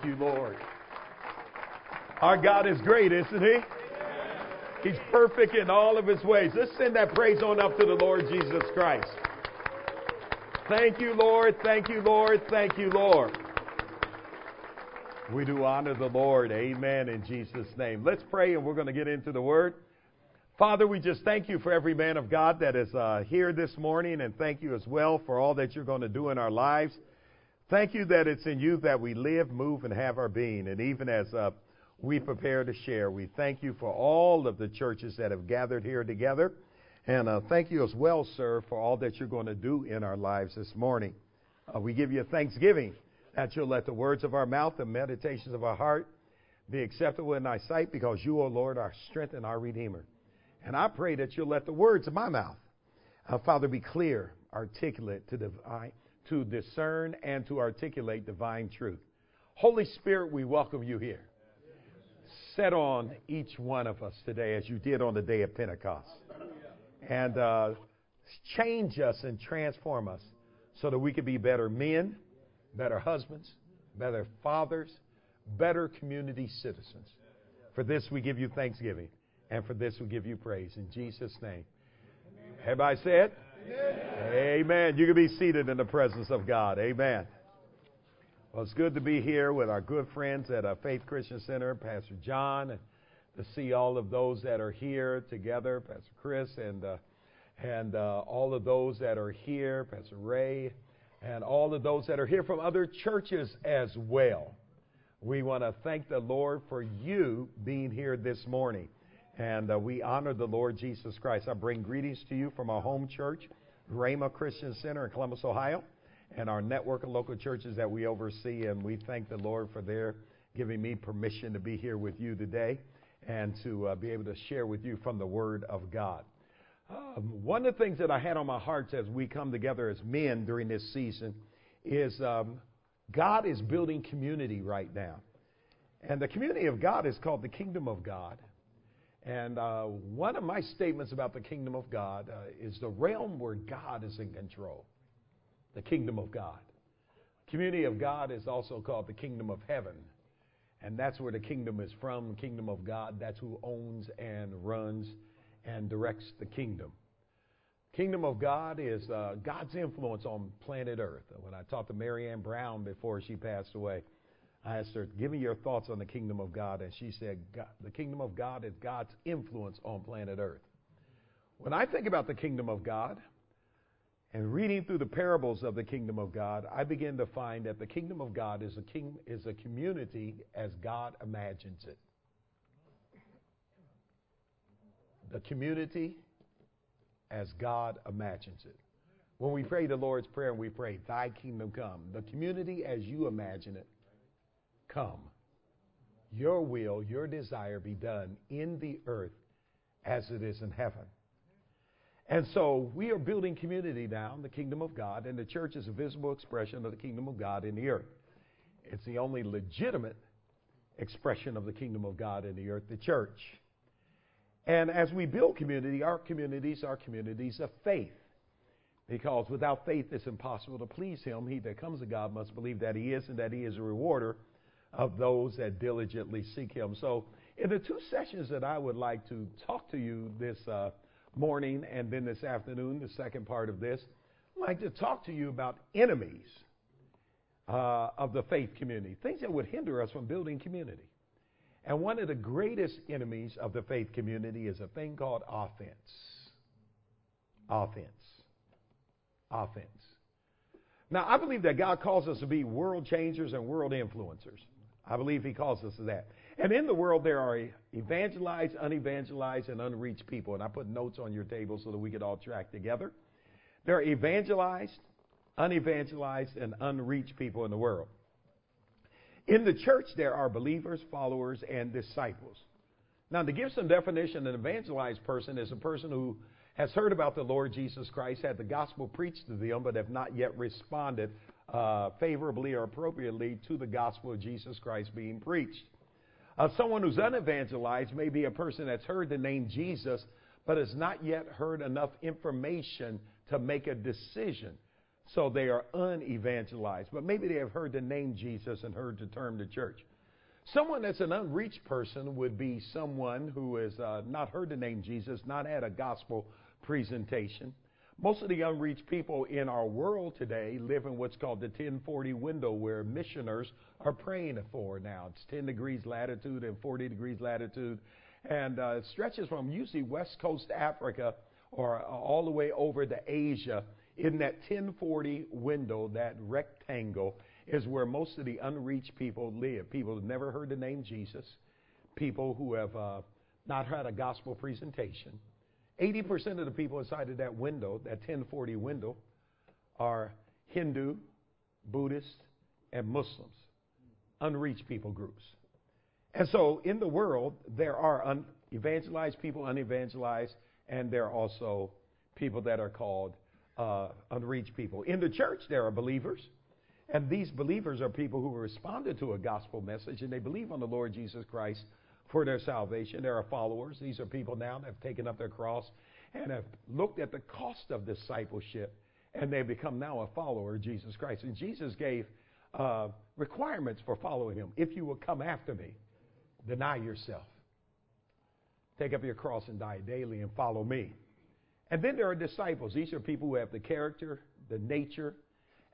Thank you, Lord. Our God is great, isn't He? He's perfect in all of His ways. Let's send that praise on up to the Lord Jesus Christ. Thank you, Lord. Thank you, Lord. Thank you, Lord. We do honor the Lord. Amen. In Jesus' name. Let's pray and we're going to get into the Word. Father, we just thank you for every man of God that is uh, here this morning, and thank you as well for all that you're going to do in our lives. Thank you that it's in you that we live, move, and have our being. And even as uh, we prepare to share, we thank you for all of the churches that have gathered here together. And uh, thank you as well, sir, for all that you're going to do in our lives this morning. Uh, we give you thanksgiving that you'll let the words of our mouth and meditations of our heart be acceptable in thy sight because you, O Lord, are strength and our Redeemer. And I pray that you'll let the words of my mouth, uh, Father, be clear, articulate, to, the divine, to discern and to articulate divine truth. Holy Spirit, we welcome you here. Set on each one of us today as you did on the day of Pentecost. And uh, change us and transform us so that we can be better men better husbands, better fathers, better community citizens. For this we give you thanksgiving, and for this we give you praise. In Jesus' name. Everybody say it? Amen. You can be seated in the presence of God. Amen. Well, it's good to be here with our good friends at uh, Faith Christian Center, Pastor John, and to see all of those that are here together, Pastor Chris, and uh, and uh, all of those that are here, Pastor Ray, and all of those that are here from other churches as well. We want to thank the Lord for you being here this morning. And uh, we honor the Lord Jesus Christ. I bring greetings to you from our home church, Rhema Christian Center in Columbus, Ohio, and our network of local churches that we oversee. And we thank the Lord for their giving me permission to be here with you today and to uh, be able to share with you from the Word of God. Um, one of the things that I had on my heart as we come together as men during this season is um, God is building community right now. And the community of God is called the kingdom of God. And uh, one of my statements about the kingdom of God uh, is the realm where God is in control. The kingdom of God. Community of God is also called the kingdom of heaven. And that's where the kingdom is from, kingdom of God. That's who owns and runs and directs the kingdom. Kingdom of God is uh, God's influence on planet Earth. When I talked to Marianne Brown before she passed away, I asked her, Give me your thoughts on the kingdom of God. And she said, The kingdom of God is God's influence on planet Earth. When I think about the kingdom of God and reading through the parables of the kingdom of God, I begin to find that the kingdom of God is a, king, is a community as God imagines it. the community as God imagines it. When we pray the Lord's Prayer and we pray, Thy kingdom come, the community as you imagine it, come. Your will, your desire be done in the earth as it is in heaven. And so we are building community now in the kingdom of God, and the church is a visible expression of the kingdom of God in the earth. It's the only legitimate expression of the kingdom of God in the earth, the church. And as we build community, our communities are communities of faith. Because without faith, it's impossible to please Him. He that comes to God must believe that He is and that He is a rewarder of those that diligently seek Him. So, in the two sessions that I would like to talk to you this uh, morning and then this afternoon, the second part of this, I'd like to talk to you about enemies uh, of the faith community, things that would hinder us from building community. And one of the greatest enemies of the faith community is a thing called offense. Offense. Offense. Now, I believe that God calls us to be world changers and world influencers. I believe He calls us to that. And in the world, there are evangelized, unevangelized, and unreached people. And I put notes on your table so that we could all track together. There are evangelized, unevangelized, and unreached people in the world. In the church, there are believers, followers, and disciples. Now, to give some definition, an evangelized person is a person who has heard about the Lord Jesus Christ, had the gospel preached to them, but have not yet responded uh, favorably or appropriately to the gospel of Jesus Christ being preached. Uh, someone who's unevangelized may be a person that's heard the name Jesus, but has not yet heard enough information to make a decision So they are unevangelized, but maybe they have heard the name Jesus and heard the term the church. Someone that's an unreached person would be someone who has uh, not heard the name Jesus, not had a gospel presentation. Most of the unreached people in our world today live in what's called the 1040 window, where missioners are praying for now. It's 10 degrees latitude and 40 degrees latitude, and uh, it stretches from usually West Coast Africa or uh, all the way over to Asia. In that 1040 window, that rectangle, is where most of the unreached people live. People who've never heard the name Jesus, people who have uh, not had a gospel presentation 80% of the people inside of that window, that 1040 window, are Hindu, Buddhist, and Muslims, unreached people groups. And so in the world, there are un- evangelized people, unevangelized, and there are also people that are called uh, unreached people. In the church, there are believers, and these believers are people who responded to a gospel message and they believe on the Lord Jesus Christ for their salvation. There are followers. These are people now that have taken up their cross and have looked at the cost of discipleship, and they've become now a follower of Jesus Christ. And Jesus gave uh, requirements for following him. If you will come after me, deny yourself, take up your cross and die daily, and follow me. And then there are disciples. These are people who have the character, the nature,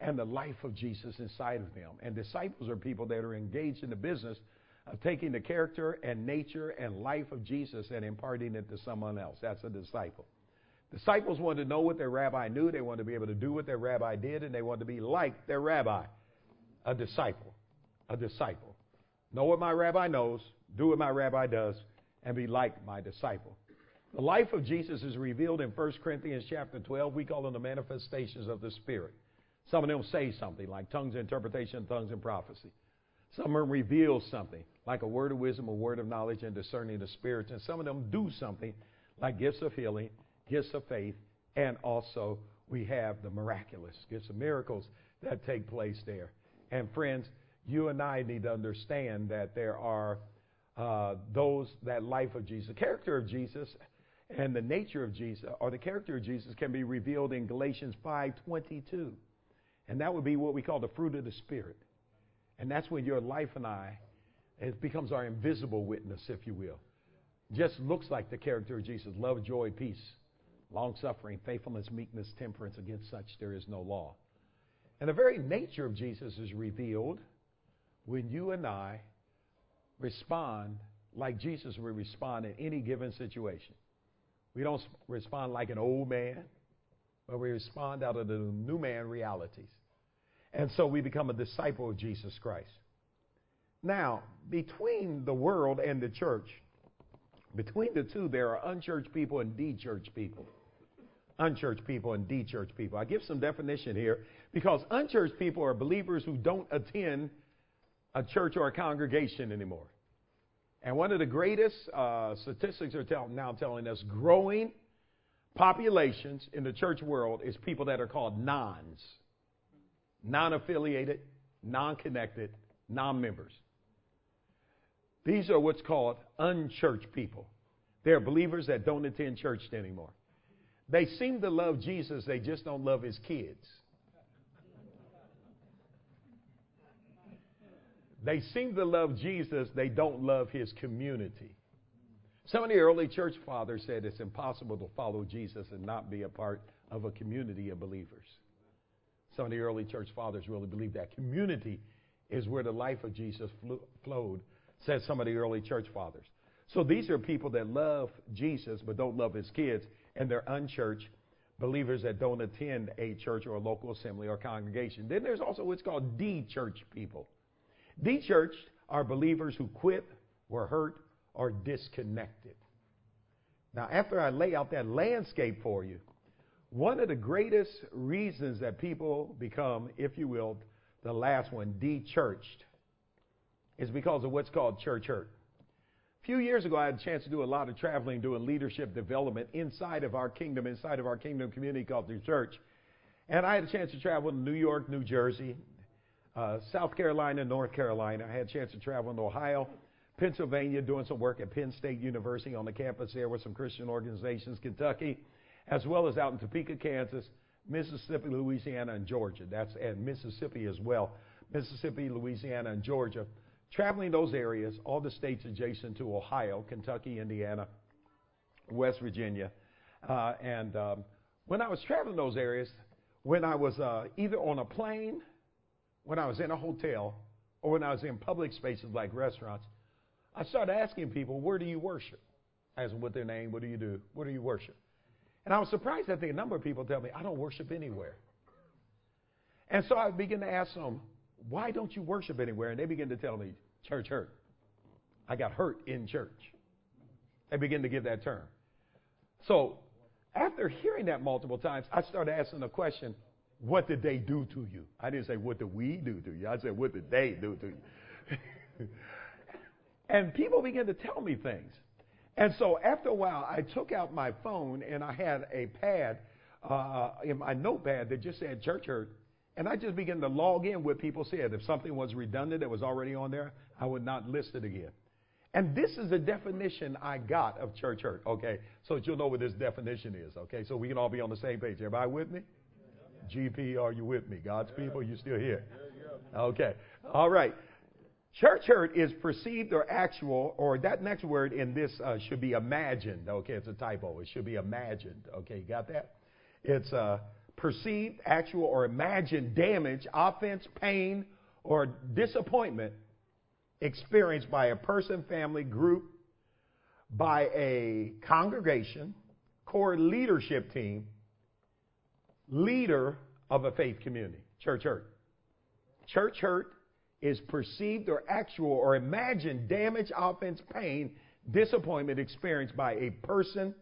and the life of Jesus inside of them. And disciples are people that are engaged in the business of taking the character and nature and life of Jesus and imparting it to someone else. That's a disciple. Disciples wanted to know what their rabbi knew, they wanted to be able to do what their rabbi did, and they wanted to be like their rabbi. A disciple. A disciple. Know what my rabbi knows, do what my rabbi does, and be like my disciple. The life of Jesus is revealed in 1 Corinthians chapter 12. We call them the manifestations of the Spirit. Some of them say something like tongues interpretation, tongues and prophecy. Some of them reveal something, like a word of wisdom, a word of knowledge, and discerning the spirits. And some of them do something, like gifts of healing, gifts of faith, and also we have the miraculous, gifts of miracles that take place there. And friends, you and I need to understand that there are uh, those, that life of Jesus, the character of Jesus, and the nature of Jesus, or the character of Jesus, can be revealed in Galatians 5:22, and that would be what we call the fruit of the Spirit. And that's when your life and I, it becomes our invisible witness, if you will. Just looks like the character of Jesus love, joy, peace, long suffering, faithfulness, meekness, temperance. Against such there is no law. And the very nature of Jesus is revealed when you and I respond like Jesus would respond in any given situation. We don't respond like an old man, but we respond out of the new man realities. And so we become a disciple of Jesus Christ. Now, between the world and the church, between the two, there are unchurched people and de-churched people. Unchurched people and de-churched people. I give some definition here because unchurched people are believers who don't attend a church or a congregation anymore. And one of the greatest uh, statistics are tell, now telling us growing populations in the church world is people that are called nons non affiliated, non connected, non members. These are what's called unchurched people. They're believers that don't attend church anymore. They seem to love Jesus, they just don't love his kids. They seem to love Jesus, they don't love his community. Some of the early church fathers said it's impossible to follow Jesus and not be a part of a community of believers. Some of the early church fathers really believed that community is where the life of Jesus flowed, says some of the early church fathers. So these are people that love Jesus but don't love his kids, and they're unchurched believers that don't attend a church or a local assembly or congregation. Then there's also what's called de-church people. De-churched are believers who quit, were hurt, or disconnected. Now, after I lay out that landscape for you, one of the greatest reasons that people become, if you will, the last one, de-churched, is because of what's called church hurt. A few years ago, I had a chance to do a lot of traveling, doing leadership development inside of our kingdom, inside of our kingdom community called the church. And I had a chance to travel to New York, New Jersey, uh, South Carolina, North Carolina. I had a chance to travel in Ohio, Pennsylvania, doing some work at Penn State University on the campus there with some Christian organizations, Kentucky, as well as out in Topeka, Kansas, Mississippi, Louisiana, and Georgia. That's and Mississippi as well. Mississippi, Louisiana, and Georgia. Traveling those areas, all the states adjacent to Ohio, Kentucky, Indiana, West Virginia. Uh, and um, when I was traveling those areas, when I was uh, either on a plane, when I was in a hotel, or when I was in public spaces like restaurants, I started asking people, where do you worship? Asking what their name, what do you do? what do you worship? And I was surprised that a number of people tell me, I don't worship anywhere. And so I began to ask them, why don't you worship anywhere? And they begin to tell me, church hurt. I got hurt in church. They begin to give that term. So after hearing that multiple times, I started asking the question, what did they do to you? I didn't say, what did we do to you? I said, what did they do to you? and people began to tell me things. And so after a while, I took out my phone and I had a pad uh, in my notepad that just said church hurt. And I just began to log in what people said. If something was redundant that was already on there, I would not list it again. And this is the definition I got of church hurt, okay? So that you'll know what this definition is, okay? So we can all be on the same page. Everybody with me? GP, are you with me? God's people, you still here? Okay. All right. Church hurt is perceived or actual, or that next word in this uh, should be imagined. Okay, it's a typo. It should be imagined. Okay, you got that? It's uh, perceived, actual, or imagined damage, offense, pain, or disappointment experienced by a person, family, group, by a congregation, core leadership team, leader of a faith community. Church hurt. Church hurt is perceived or actual or imagined damage, offense, pain, disappointment experienced by a person,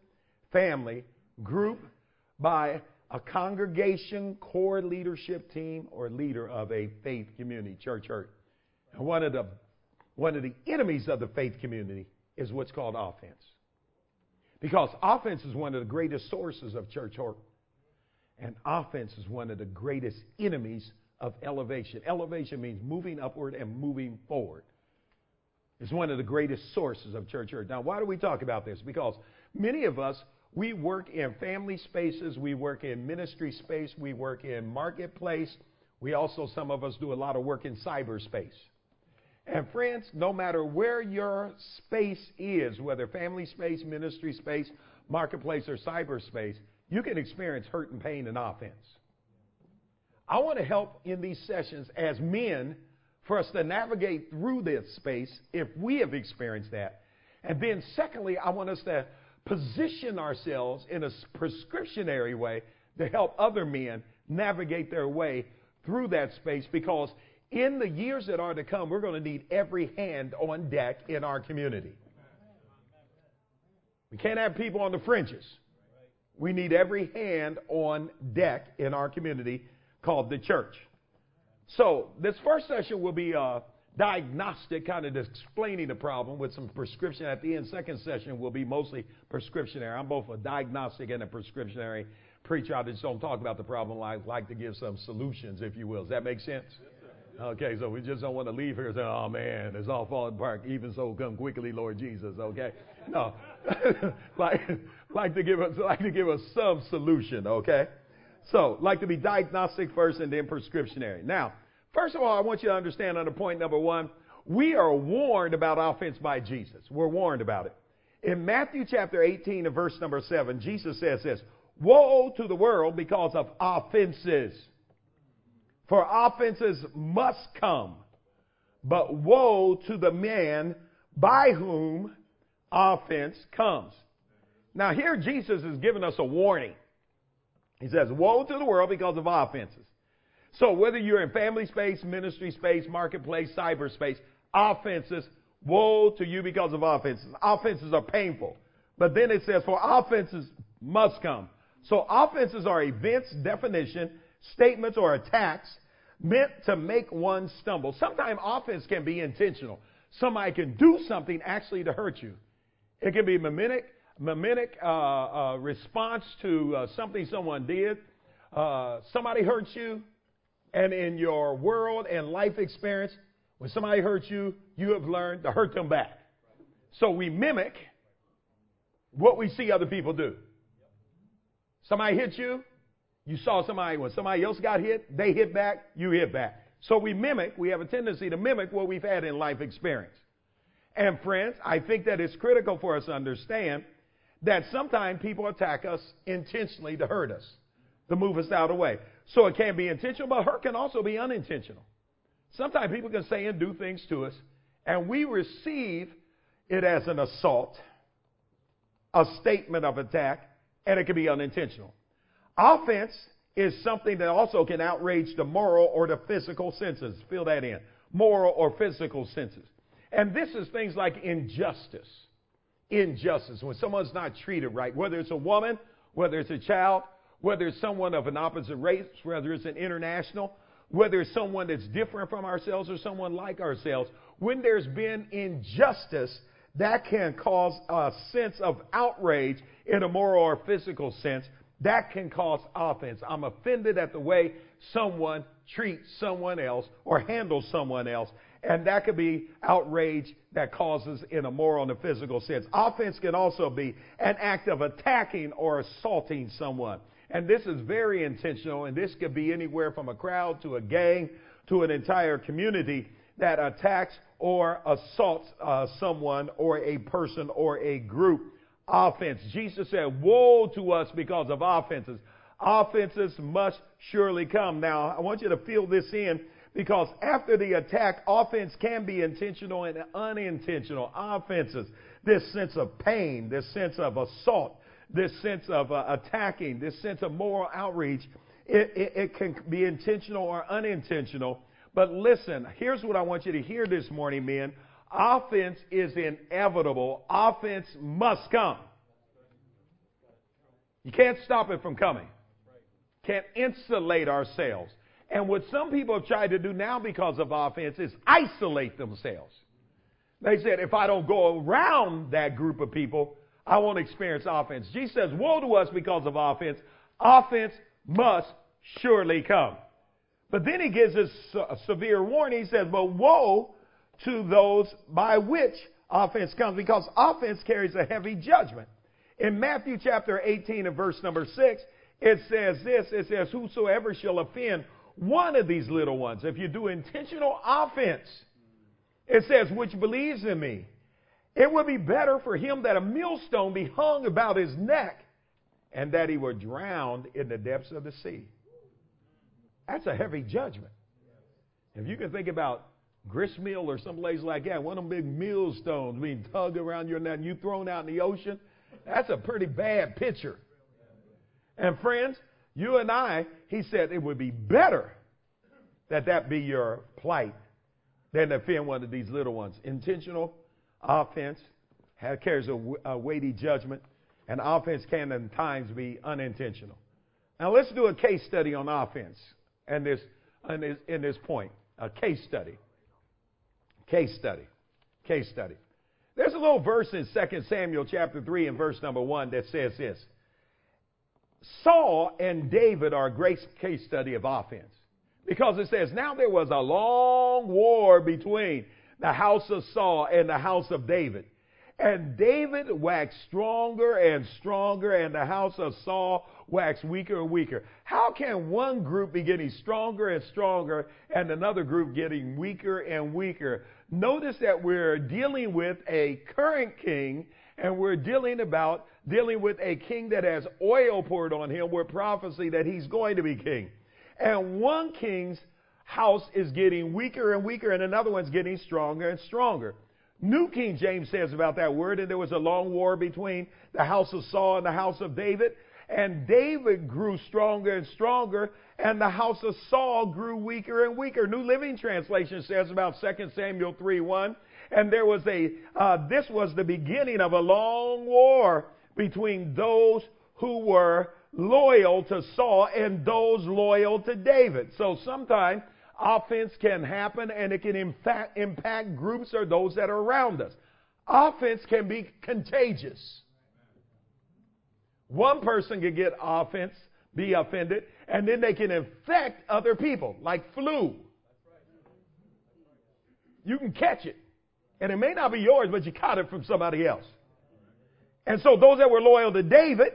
family, group, by a congregation, core leadership team, or leader of a faith community. Church hurt. And one of the one of the enemies of the faith community is what's called offense. Because offense is one of the greatest sources of church hurt. And offense is one of the greatest enemies of elevation. Elevation means moving upward and moving forward. It's one of the greatest sources of church hurt. Now, why do we talk about this? Because many of us, we work in family spaces, we work in ministry space, we work in marketplace. We also, some of us do a lot of work in cyberspace. And friends, no matter where your space is, whether family space, ministry space, marketplace, or cyberspace, you can experience hurt and pain and offense. I want to help in these sessions as men for us to navigate through this space if we have experienced that. And then, secondly, I want us to position ourselves in a prescriptionary way to help other men navigate their way through that space because in the years that are to come, we're going to need every hand on deck in our community. We can't have people on the fringes. We need every hand on deck in our community called the church. So, this first session will be a diagnostic, kind of explaining the problem with some prescription at the end. Second session will be mostly prescriptionary. I'm both a diagnostic and a prescriptionary preacher. I just don't talk about the problem. I like to give some solutions, if you will. Does that make sense? Okay, so we just don't want to leave here saying, oh man, it's all falling apart. Even so, come quickly, Lord Jesus. Okay? No. like, like to give us, like to give us some solution. Okay? So, like to be diagnostic first and then prescriptionary. Now, first of all, I want you to understand under point number one, we are warned about offense by Jesus. We're warned about it. In Matthew chapter 18 and verse number 7, Jesus says this, Woe to the world because of offenses. For offenses must come, but woe to the man by whom offense comes. Now, here Jesus is giving us a warning. He says, Woe to the world because of offenses. So, whether you're in family space, ministry space, marketplace, cyberspace, offenses, woe to you because of offenses. Offenses are painful. But then it says, For offenses must come. So, offenses are events, definition, statements, or attacks meant to make one stumble. Sometimes offense can be intentional. Somebody can do something actually to hurt you. It can be mimetic, mimetic uh, uh, response to uh, something someone did. Uh, somebody hurts you, and in your world and life experience, when somebody hurts you, you have learned to hurt them back. So we mimic what we see other people do. Somebody hits you, You saw somebody, when somebody else got hit, they hit back, you hit back. So we mimic, we have a tendency to mimic what we've had in life experience. And friends, I think that it's critical for us to understand that sometimes people attack us intentionally to hurt us, to move us out of the way. So it can be intentional, but hurt can also be unintentional. Sometimes people can say and do things to us, and we receive it as an assault, a statement of attack, and it can be unintentional. Offense is something that also can outrage the moral or the physical senses. Fill that in. Moral or physical senses. And this is things like injustice. Injustice. When someone's not treated right, whether it's a woman, whether it's a child, whether it's someone of an opposite race, whether it's an international, whether it's someone that's different from ourselves or someone like ourselves, when there's been injustice, that can cause a sense of outrage in a moral or physical sense. That can cause offense. I'm offended at the way someone treats someone else or handles someone else. And that could be outrage that causes in a moral and a physical sense. Offense can also be an act of attacking or assaulting someone. And this is very intentional, and this could be anywhere from a crowd to a gang to an entire community that attacks or assaults uh, someone or a person or a group. Offense. Jesus said, Woe to us because of offenses. Offenses must surely come. Now, I want you to feel this in because after the attack, offense can be intentional and unintentional. Offenses, this sense of pain, this sense of assault, this sense of uh, attacking, this sense of moral outreach, it, it, it can be intentional or unintentional. But listen, here's what I want you to hear this morning, men. Offense is inevitable. Offense must come. You can't stop it from coming. Can't insulate ourselves. And what some people have tried to do now because of offense is isolate themselves. They said, if I don't go around that group of people, I won't experience offense. Jesus says, woe to us because of offense. Offense must surely come. But then he gives us a severe warning. He says, but woe to those by which offense comes because offense carries a heavy judgment. In Matthew chapter 18 and verse number 6, it says this, it says, whosoever shall offend one of these little ones, if you do intentional offense, it says, which believes in me, it would be better for him that a millstone be hung about his neck and that he were drowned in the depths of the sea. That's a heavy judgment. If you can think about gristmill or someplace like that, one of them big millstones being tugged around your neck and you thrown out in the ocean, that's a pretty bad picture. And friends, you and I, he said it would be better that that be your plight than to offend one of these little ones. Intentional offense carries a, weighty judgment, and offense can at times be unintentional. Now let's do a case study on offense and this, in this, in this point. A case study. Case study. Case study. There's a little verse in 2 Samuel chapter 3 and verse number 1 that says this. Saul and David are a great case study of offense. Because it says, now there was a long war between the house of Saul and the house of David. And David waxed stronger and stronger, and the house of Saul waxed weaker and weaker. How can one group be getting stronger and stronger and another group getting weaker and weaker? Notice that we're dealing with a current king, and we're dealing about dealing with a king that has oil poured on him with prophecy that he's going to be king. And one king's house is getting weaker and weaker, and another one's getting stronger and stronger. New King James says about that word, and there was a long war between the house of Saul and the house of David. And David grew stronger and stronger, and the house of Saul grew weaker and weaker. New Living Translation says about 2 Samuel 3 1. And there was a, uh, this was the beginning of a long war between those who were loyal to Saul and those loyal to David. So sometimes offense can happen and it can impact, impact groups or those that are around us. Offense can be contagious. One person can get offense, be offended, and then they can infect other people, like flu. You can catch it. And it may not be yours, but you caught it from somebody else. And so those that were loyal to David,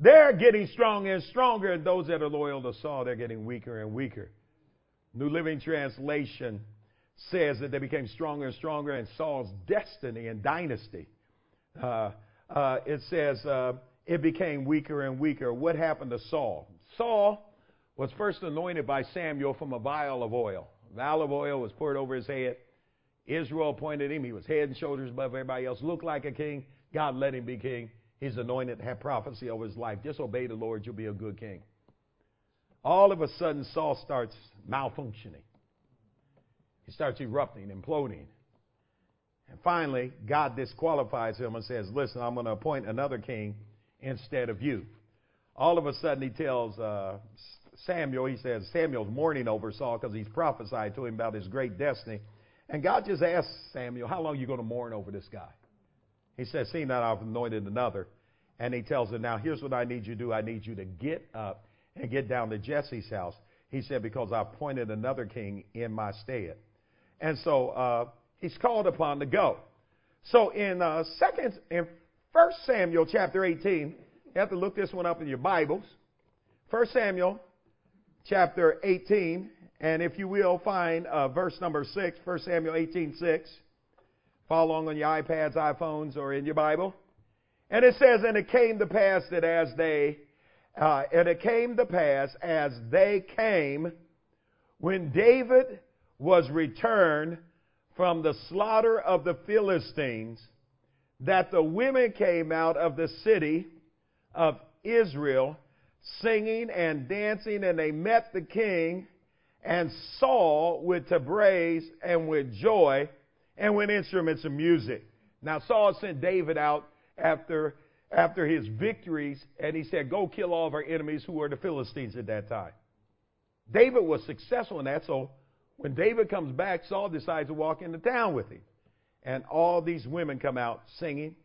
They're getting stronger and stronger, and those that are loyal to Saul, they're getting weaker and weaker. New Living Translation says that they became stronger and stronger in Saul's destiny and dynasty. Uh, uh, it says uh, it became weaker and weaker. What happened to Saul? Saul was first anointed by Samuel from a vial of oil. A vial of oil was poured over his head. Israel appointed him. He was head and shoulders above everybody else, looked like a king. God let him be king. He's anointed, had prophecy over his life. Just obey the Lord, you'll be a good king. All of a sudden, Saul starts malfunctioning. He starts erupting, imploding. And finally, God disqualifies him and says, Listen, I'm going to appoint another king instead of you. All of a sudden, he tells uh, Samuel, he says, Samuel's mourning over Saul because he's prophesied to him about his great destiny. And God just asks Samuel, How long are you going to mourn over this guy? He says, See, that I've anointed another. And he tells him, Now, here's what I need you to do I need you to get up and get down to Jesse's house. He said, Because I appointed another king in my stead. And so uh, he's called upon to go. So in uh, second, in First Samuel chapter 18, you have to look this one up in your Bibles. First Samuel chapter 18, and if you will, find uh, verse number 6, 1 Samuel 18, 6. Follow along on your iPads, iPhones, or in your Bible. And it says, And it came to pass that as they, uh, and it came to pass as they came, when David was returned from the slaughter of the Philistines, that the women came out of the city of Israel singing and dancing, and they met the king and Saul with tabrets and with joy and with instruments of music. Now Saul sent David out after after his victories, and he said, "Go kill all of our enemies who were the Philistines at that time." David was successful in that, so when David comes back, Saul decides to walk into town with him. And all these women come out singing,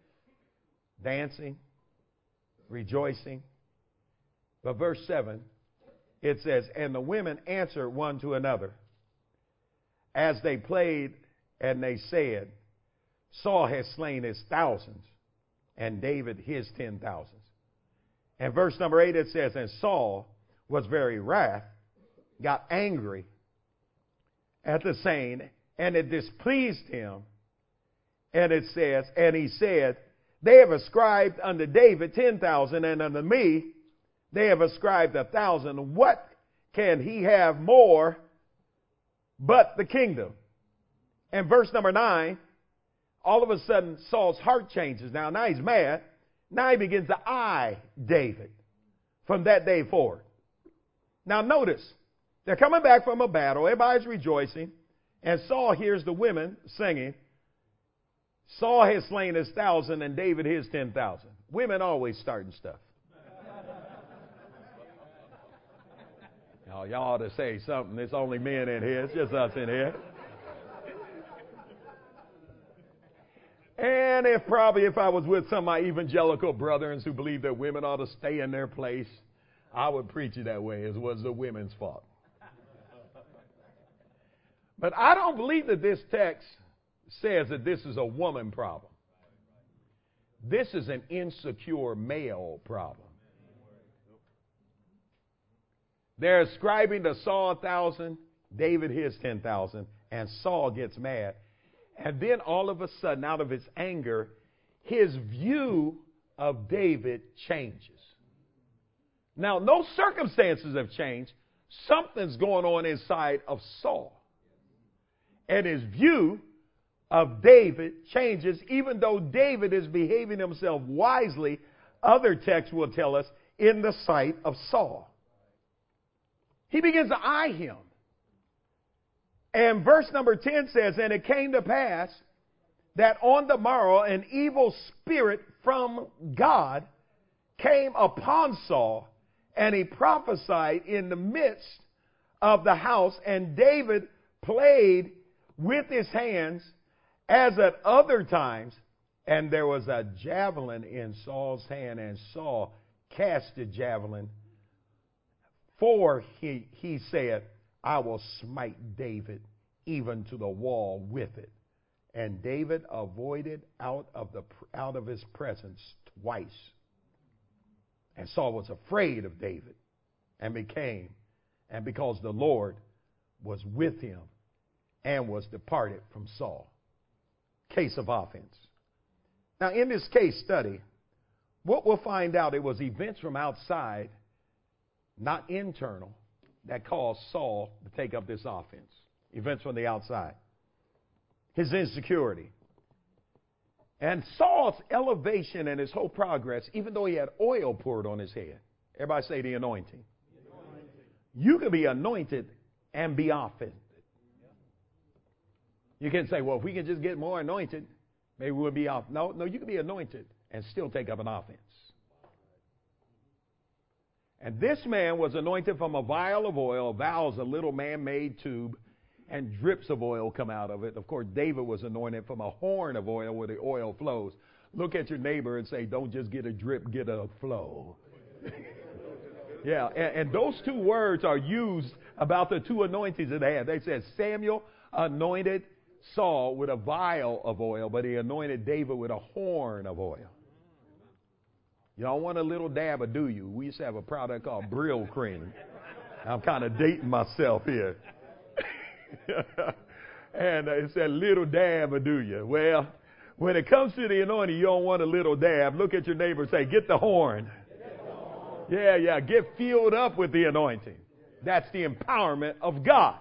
dancing, rejoicing. But verse 7, it says, And the women answered one to another as they played, and they said, Saul has slain his thousands, and David his ten thousands. And verse number 8, it says, And Saul was very wrath, got angry, at the saying, and it displeased him. And it says, and he said, They have ascribed unto David ten thousand, and unto me they have ascribed a thousand. What can he have more but the kingdom? And verse number nine, all of a sudden Saul's heart changes. Now, now he's mad. Now he begins to eye David from that day forward. Now notice, they're coming back from a battle. Everybody's rejoicing. And Saul hears the women singing. Saul has slain his thousand and David his ten thousand. Women always starting stuff. Y'all, y'all ought to say something. It's only men in here. It's just us in here. And if probably if I was with some of my evangelical brethren who believe that women ought to stay in their place, I would preach it that way. It was the women's fault. But I don't believe that this text says that this is a woman problem. This is an insecure male problem. They're ascribing to Saul a thousand, David his ten thousand, and Saul gets mad. And then all of a sudden, out of his anger, his view of David changes. Now, no circumstances have changed. Something's going on inside of Saul and his view of David changes, even though David is behaving himself wisely, other texts will tell us, in the sight of Saul. He begins to eye him. And verse number 10 says, And it came to pass that on the morrow an evil spirit from God came upon Saul, and he prophesied in the midst of the house, and David played with his hands as at other times. And there was a javelin in Saul's hand, and Saul cast the javelin. For he, he said, I will smite David even to the wall with it. And David avoided out of, the, out of his presence twice. And Saul was afraid of David and became, and because the Lord was with him and was departed from Saul. Case of offense. Now, in this case study, what we'll find out, it was events from outside, not internal, that caused Saul to take up this offense. Events from the outside. His insecurity. And Saul's elevation and his whole progress, even though he had oil poured on his head. Everybody say the anointing. The anointing. You can be anointed and be offended. You can say, well, if we can just get more anointed, maybe we'll be off. No, no, you can be anointed and still take up an offense. And this man was anointed from a vial of oil. A vial is a little man made tube, and drips of oil come out of it. Of course, David was anointed from a horn of oil where the oil flows. Look at your neighbor and say, Don't just get a drip, get a flow. yeah, and, and, those two words are used about the two anointings that they had. They said Samuel anointed Saul with a vial of oil, but he anointed David with a horn of oil. Y'all want a little dab or do you? We used to have a product called Brylcreem. I'm kind of dating myself here. and uh, it said little dab or do you? Well, when it comes to the anointing, you don't want a little dab. Look at your neighbor and say, get the horn. Yeah, yeah, get filled up with the anointing. That's the empowerment of God.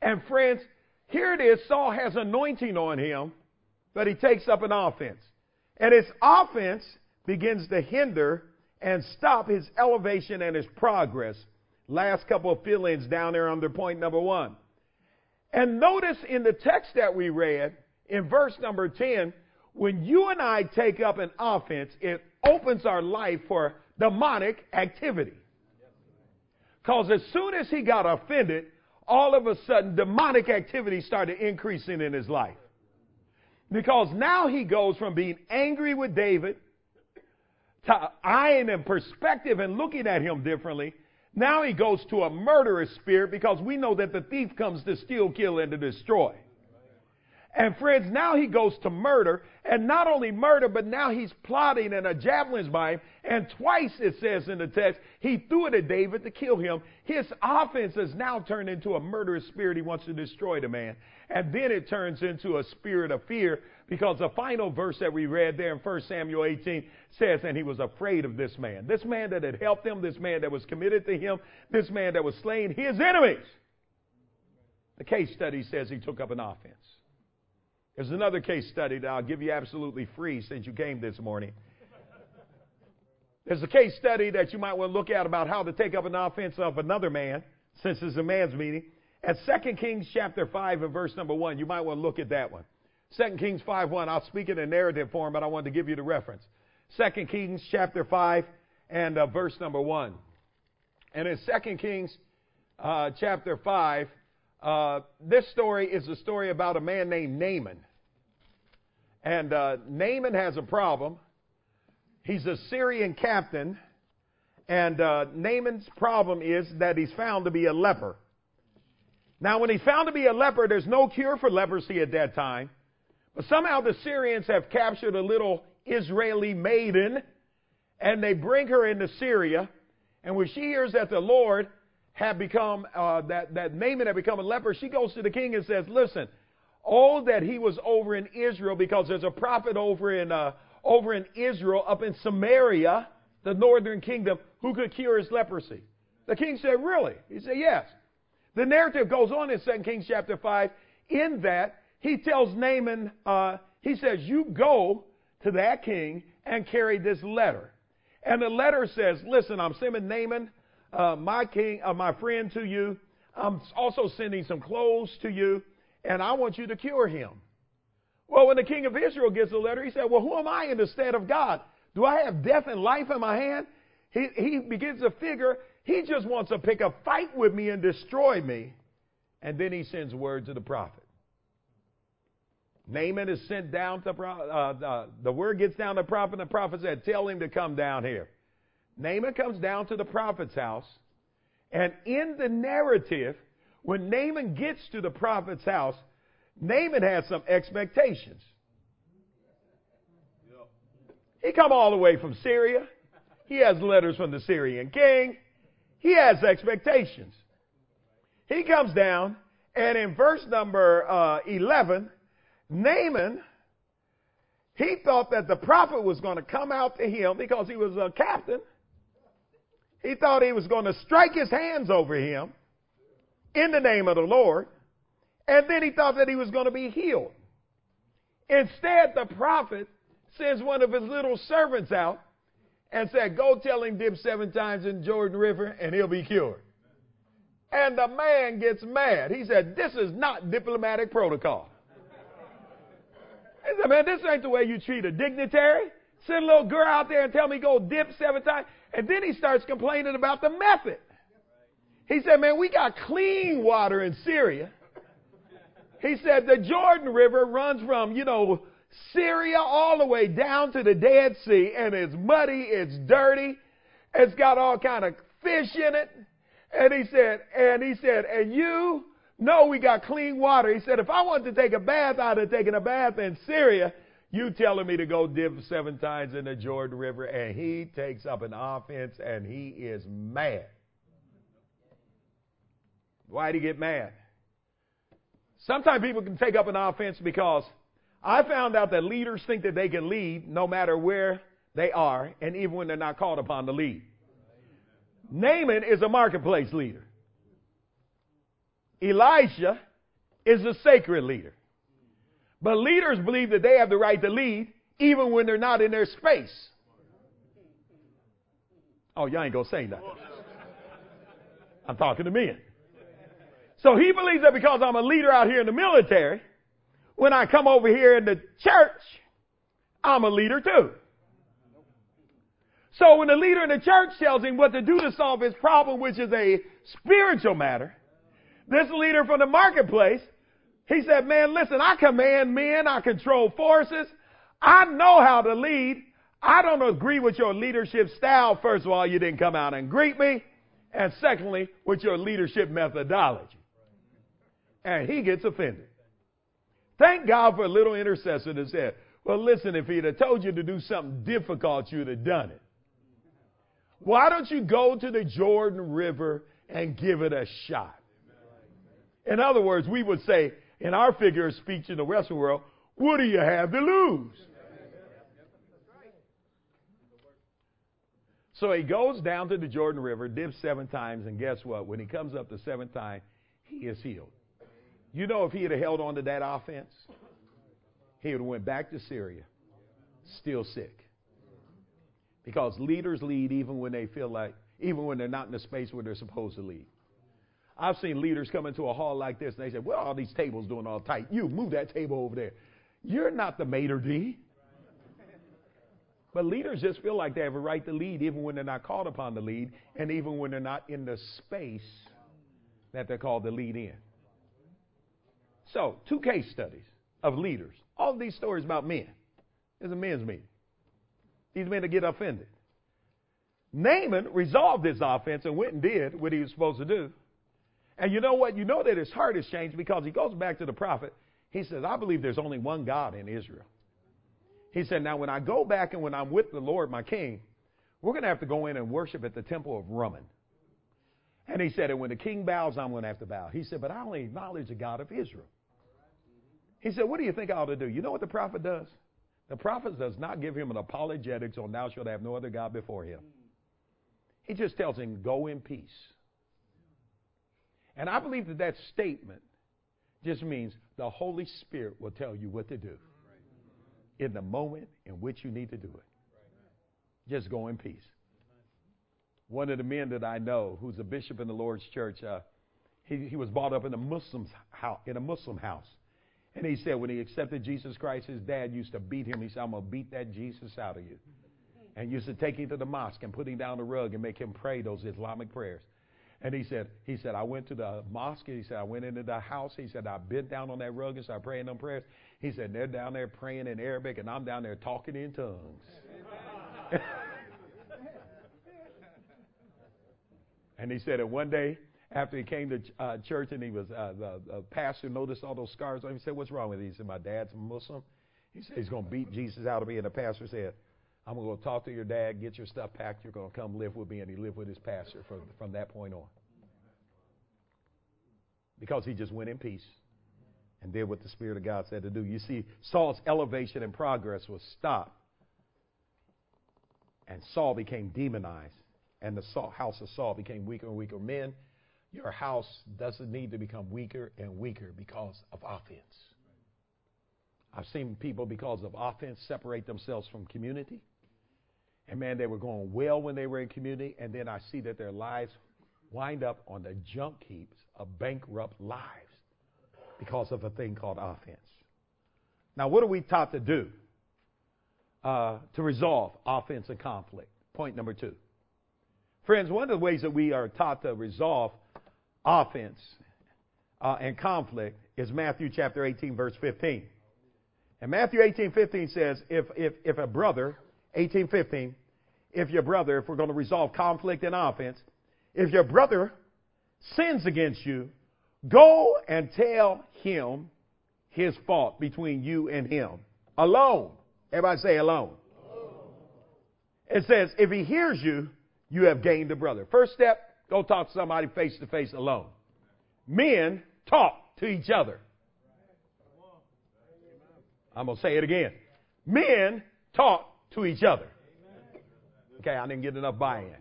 And friends, here it is. Saul has anointing on him, but he takes up an offense. And his offense begins to hinder and stop his elevation and his progress. Last couple of fill-ins down there under point number one. And notice in the text that we read, in verse number 10, when you and I take up an offense, it opens our life for demonic activity. Because as soon as he got offended, all of a sudden demonic activity started increasing in his life. Because now he goes from being angry with David eyeing him perspective and looking at him differently. Now he goes to a murderous spirit because we know that the thief comes to steal, kill, and to destroy. And friends, now he goes to murder, and not only murder, but now he's plotting and a javelin's by him. And twice it says in the text, he threw it at David to kill him. His offense has now turned into a murderous spirit. He wants to destroy the man. And then it turns into a spirit of fear because the final verse that we read there in 1 Samuel 18 says, and he was afraid of this man. This man that had helped him, this man that was committed to him, this man that was slaying his enemies. The case study says he took up an offense. There's another case study that I'll give you absolutely free since you came this morning. There's a case study that you might want to look at about how to take up an offense of another man, since it's a man's meeting. At 2 Kings chapter 5 and verse number 1, you might want to look at that one. 2 Kings 5.1. I'll speak it in narrative form, but I wanted to give you the reference. 2 Kings chapter 5 and uh, verse number 1. And in 2 Kings uh, chapter 5, uh, this story is a story about a man named Naaman. And uh, Naaman has a problem. He's a Syrian captain, and uh, Naaman's problem is that he's found to be a leper. Now, when he's found to be a leper, there's no cure for leprosy at that time. But somehow the Syrians have captured a little Israeli maiden, and they bring her into Syria. And when she hears that the Lord had become, uh, that, that Naaman had become a leper, she goes to the king and says, listen, oh, that he was over in Israel because there's a prophet over in, uh, over in Israel up in Samaria, the northern kingdom, who could cure his leprosy. The king said, really? He said, yes. The narrative goes on in 2 Kings chapter 5 in that he tells Naaman, uh, he says, you go to that king and carry this letter. And the letter says, listen, I'm sending Naaman uh, my king, uh, my friend to you. I'm also sending some clothes to you, and I want you to cure him. Well, when the king of Israel gets the letter, he said, Well, who am I in the stead of God? Do I have death and life in my hand? He, he begins to figure he just wants to pick a fight with me and destroy me. And then he sends word to the prophet. Naaman is sent down to uh, uh, the word gets down to the prophet, and the prophet said, Tell him to come down here. Naaman comes down to the prophet's house, and in the narrative, when Naaman gets to the prophet's house, Naaman has some expectations. He come all the way from Syria. He has letters from the Syrian king. He has expectations. He comes down, and in verse number uh, 11, Naaman, he thought that the prophet was going to come out to him because he was a captain. He thought he was going to strike his hands over him in the name of the Lord. And then he thought that he was going to be healed. Instead, the prophet sends one of his little servants out and said, Go tell him dip seven times in Jordan River and he'll be cured. And the man gets mad. He said, This is not diplomatic protocol. Said, Man, this ain't the way you treat a dignitary. Send a little girl out there and tell me go dip seven times. And then he starts complaining about the method. He said, Man, we got clean water in Syria. He said, The Jordan River runs from, you know, Syria all the way down to the Dead Sea, and it's muddy, it's dirty, it's got all kind of fish in it. And he said, and he said, and you know we got clean water. He said, if I wanted to take a bath, I'd have taken a bath in Syria. You telling me to go dip seven times in the Jordan River, and he takes up an offense, and he is mad. Why'd he get mad? Sometimes people can take up an offense because I found out that leaders think that they can lead no matter where they are, and even when they're not called upon to lead. Naaman is a marketplace leader. Elisha is a sacred leader. But leaders believe that they have the right to lead even when they're not in their space. Oh, y'all ain't gonna say nothing. I'm talking to men. So he believes that because I'm a leader out here in the military, when I come over here in the church, I'm a leader too. So when the leader in the church tells him what to do to solve his problem, which is a spiritual matter, this leader from the marketplace, he said, man, listen, I command men, I control forces, I know how to lead. I don't agree with your leadership style. First of all, you didn't come out and greet me. And secondly, with your leadership methodology. And he gets offended. Thank God for a little intercessor that said, well, listen, if he'd have told you to do something difficult, you'd have done it. Why don't you go to the Jordan River and give it a shot? In other words, we would say, in our figure of speech in the Western world, what do you have to lose? So he goes down to the Jordan River, dips seven times, and guess what? When he comes up the seventh time, he is healed. You know, if he had held on to that offense, he would have went back to Syria, still sick. Because leaders lead even when they feel like, even when they're not in the space where they're supposed to lead. I've seen leaders come into a hall like this and they say, well, all these tables doing all tight. You move that table over there. You're not the maitre d'. But leaders just feel like they have a right to lead even when they're not called upon to lead and even when they're not in the space that they're called to lead in. So, two case studies of leaders. All these stories about men. It's a men's meeting. These men to get offended. Naaman resolved his offense and went and did what he was supposed to do. And you know what? You know that his heart has changed because he goes back to the prophet. He says, I believe there's only one God in Israel. He said, Now, when I go back and when I'm with the Lord, my king, we're going to have to go in and worship at the temple of Rimmon. And he said, And when the king bows, I'm going to have to bow. He said, But I only acknowledge the God of Israel. He said, What do you think I ought to do? You know what the prophet does? The prophet does not give him an apologetics on thou shalt have no other God before him. He just tells him, Go in peace. And I believe that that statement just means the Holy Spirit will tell you what to do in the moment in which you need to do it. Just go in peace. One of the men that I know, who's a bishop in the Lord's church, uh, he, he was brought up in a Muslim's house, in a Muslim house. And he said when he accepted Jesus Christ, his dad used to beat him. He said, I'm going to beat that Jesus out of you. And used to take him to the mosque and put him down the rug and make him pray those Islamic prayers. And he said, he said, I went to the mosque. He said, I went into the house. He said, I bent down on that rug and started praying them prayers. He said, they're down there praying in Arabic and I'm down there talking in tongues. and he said, and one day after he came to uh, church and he was uh, the, the pastor noticed all those scars. He said, "What's wrong with you?" He said, "My dad's a Muslim." He said he's going to beat Jesus out of me. And the pastor said, I'm going to go talk to your dad, get your stuff packed. You're going to come live with me. And he lived with his pastor from, from that point on. Because he just went in peace and did what the Spirit of God said to do. You see, Saul's elevation and progress was stopped. And Saul became demonized. And the Saul, house of Saul became weaker and weaker. Men, your house doesn't need to become weaker and weaker because of offense. I've seen people, because of offense, separate themselves from community. And man, they were going well when they were in community. And then I see that their lives wind up on the junk heaps of bankrupt lives because of a thing called offense. Now, what are we taught to do uh, to resolve offense and conflict? Point number two. Friends, one of the ways that we are taught to resolve offense uh, and conflict is Matthew chapter 18, verse 15. And Matthew 18, 15 says, if, if, if a brother, 18, 15, if your brother, if we're going to resolve conflict and offense, if your brother sins against you, go and tell him his fault between you and him. Alone. Everybody say alone. alone. It says, if he hears you, you have gained a brother. First step, go talk to somebody face to face alone. Men talk to each other. I'm going to say it again. Men talk to each other. Okay, I didn't get enough buy in.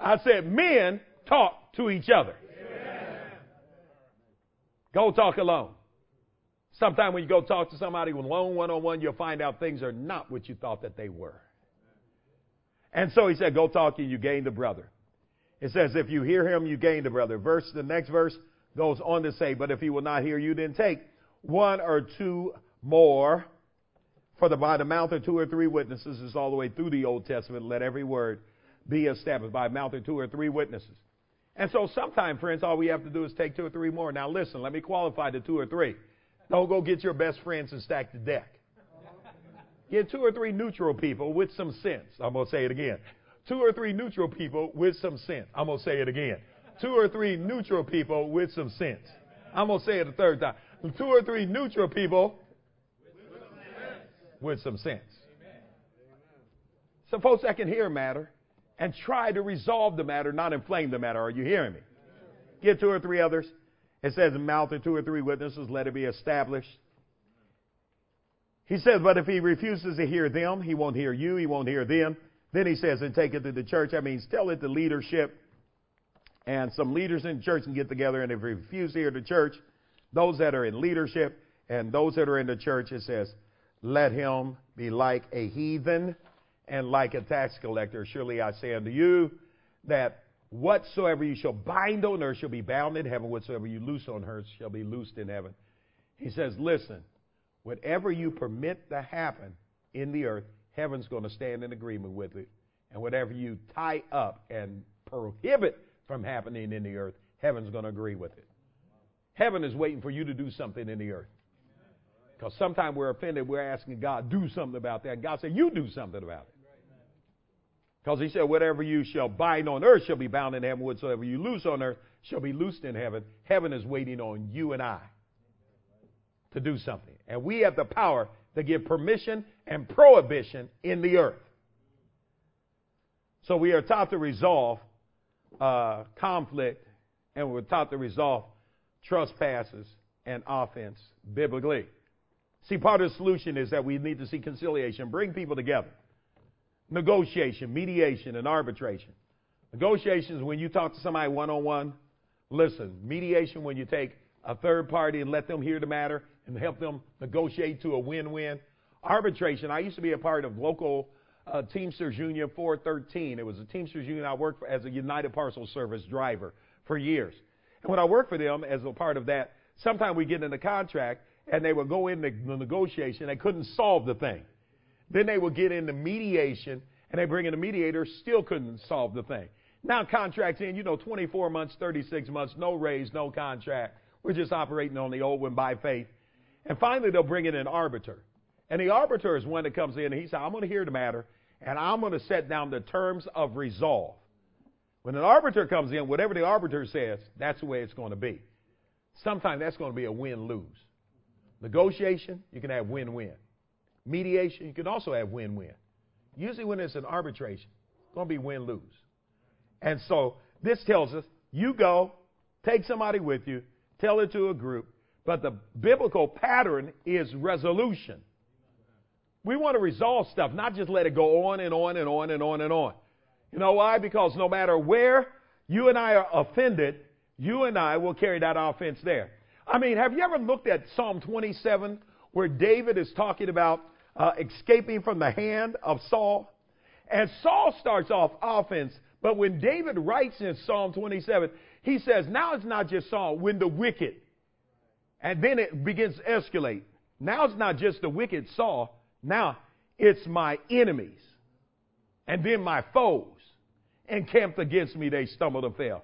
I said, men talk to each other. Go talk alone. Sometimes when you go talk to somebody alone, one on one, you'll find out things are not what you thought that they were. And so he said, Go talk and you gain the brother. It says, If you hear him, you gain the brother. Verse, the next verse goes on to say, But if he will not hear you, then take one or two more. For the, by the mouth of two or three witnesses is all the way through the Old Testament. Let every word be established by mouth of two or three witnesses. And so sometimes, friends, all we have to do is take two or three more. Now listen, let me qualify the two or three. Don't go get your best friends and stack the deck. Get two or three neutral people with some sense. I'm going to say it again. Two or three neutral people with some sense. I'm going to say it again. Two or three neutral people with some sense. I'm going to say it a third time. Two or three neutral people with some sense. Some folks that can hear matter and try to resolve the matter, not inflame the matter. Are you hearing me? Get two or three others. It says, mouth of two or three witnesses, let it be established. He says, but if he refuses to hear them, he won't hear you, he won't hear them. Then he says, and take it to the church. That means tell it to leadership. And some leaders in the church can get together, and if he refuses to hear the church, those that are in leadership and those that are in the church, it says, let him be like a heathen and like a tax collector. Surely I say unto you that whatsoever you shall bind on earth shall be bound in heaven, whatsoever you loose on earth shall be loosed in heaven. He says, listen, whatever you permit to happen in the earth, heaven's going to stand in agreement with it. And whatever you tie up and prohibit from happening in the earth, heaven's going to agree with it. Heaven is waiting for you to do something in the earth. Because sometimes we're offended, we're asking God, do something about that. God said, you do something about it. Because he said, whatever you shall bind on earth shall be bound in heaven, whatsoever you loose on earth shall be loosed in heaven. Heaven is waiting on you and I to do something. And we have the power to give permission and prohibition in the earth. So we are taught to resolve uh, conflict and we're taught to resolve trespasses and offense biblically. See, part of the solution is that we need to see conciliation, bring people together. Negotiation, mediation, and arbitration. Negotiation is when you talk to somebody one on one. Listen, mediation when you take a third party and let them hear the matter and help them negotiate to a win win. Arbitration, I used to be a part of local uh, Teamsters Union 413. It was a Teamsters Union I worked for as a United Parcel Service driver for years. And when I worked for them as a part of that, sometimes we get in contract and they would go into the negotiation. They couldn't solve the thing. Then they would get into mediation, and they bring in a mediator, still couldn't solve the thing. Now contracts in, you know, 24 months, 36 months, no raise, no contract. We're just operating on the old one by faith. And finally, they'll bring in an arbiter. And the arbiter is one that comes in and he says, I'm going to hear the matter, and I'm going to set down the terms of resolve. When an arbiter comes in, whatever the arbiter says, that's the way it's going to be. Sometimes that's going to be a win lose. Negotiation, you can have win win. Mediation, you can also have win win. Usually, when it's an arbitration, it's going to be win lose. And so, this tells us you go, take somebody with you, tell it to a group, but the biblical pattern is resolution. We want to resolve stuff, not just let it go on and on and on and on and on. You know why? Because no matter where you and I are offended, you and I will carry that offense there. I mean, have you ever looked at Psalm 27 where David is talking about uh, escaping from the hand of Saul? And Saul starts off offense, but when David writes in Psalm 27, he says, now it's not just Saul, when the wicked, and then it begins to escalate. Now it's not just the wicked Saul, now it's my enemies, and then my foes encamped against me, they stumbled and fell.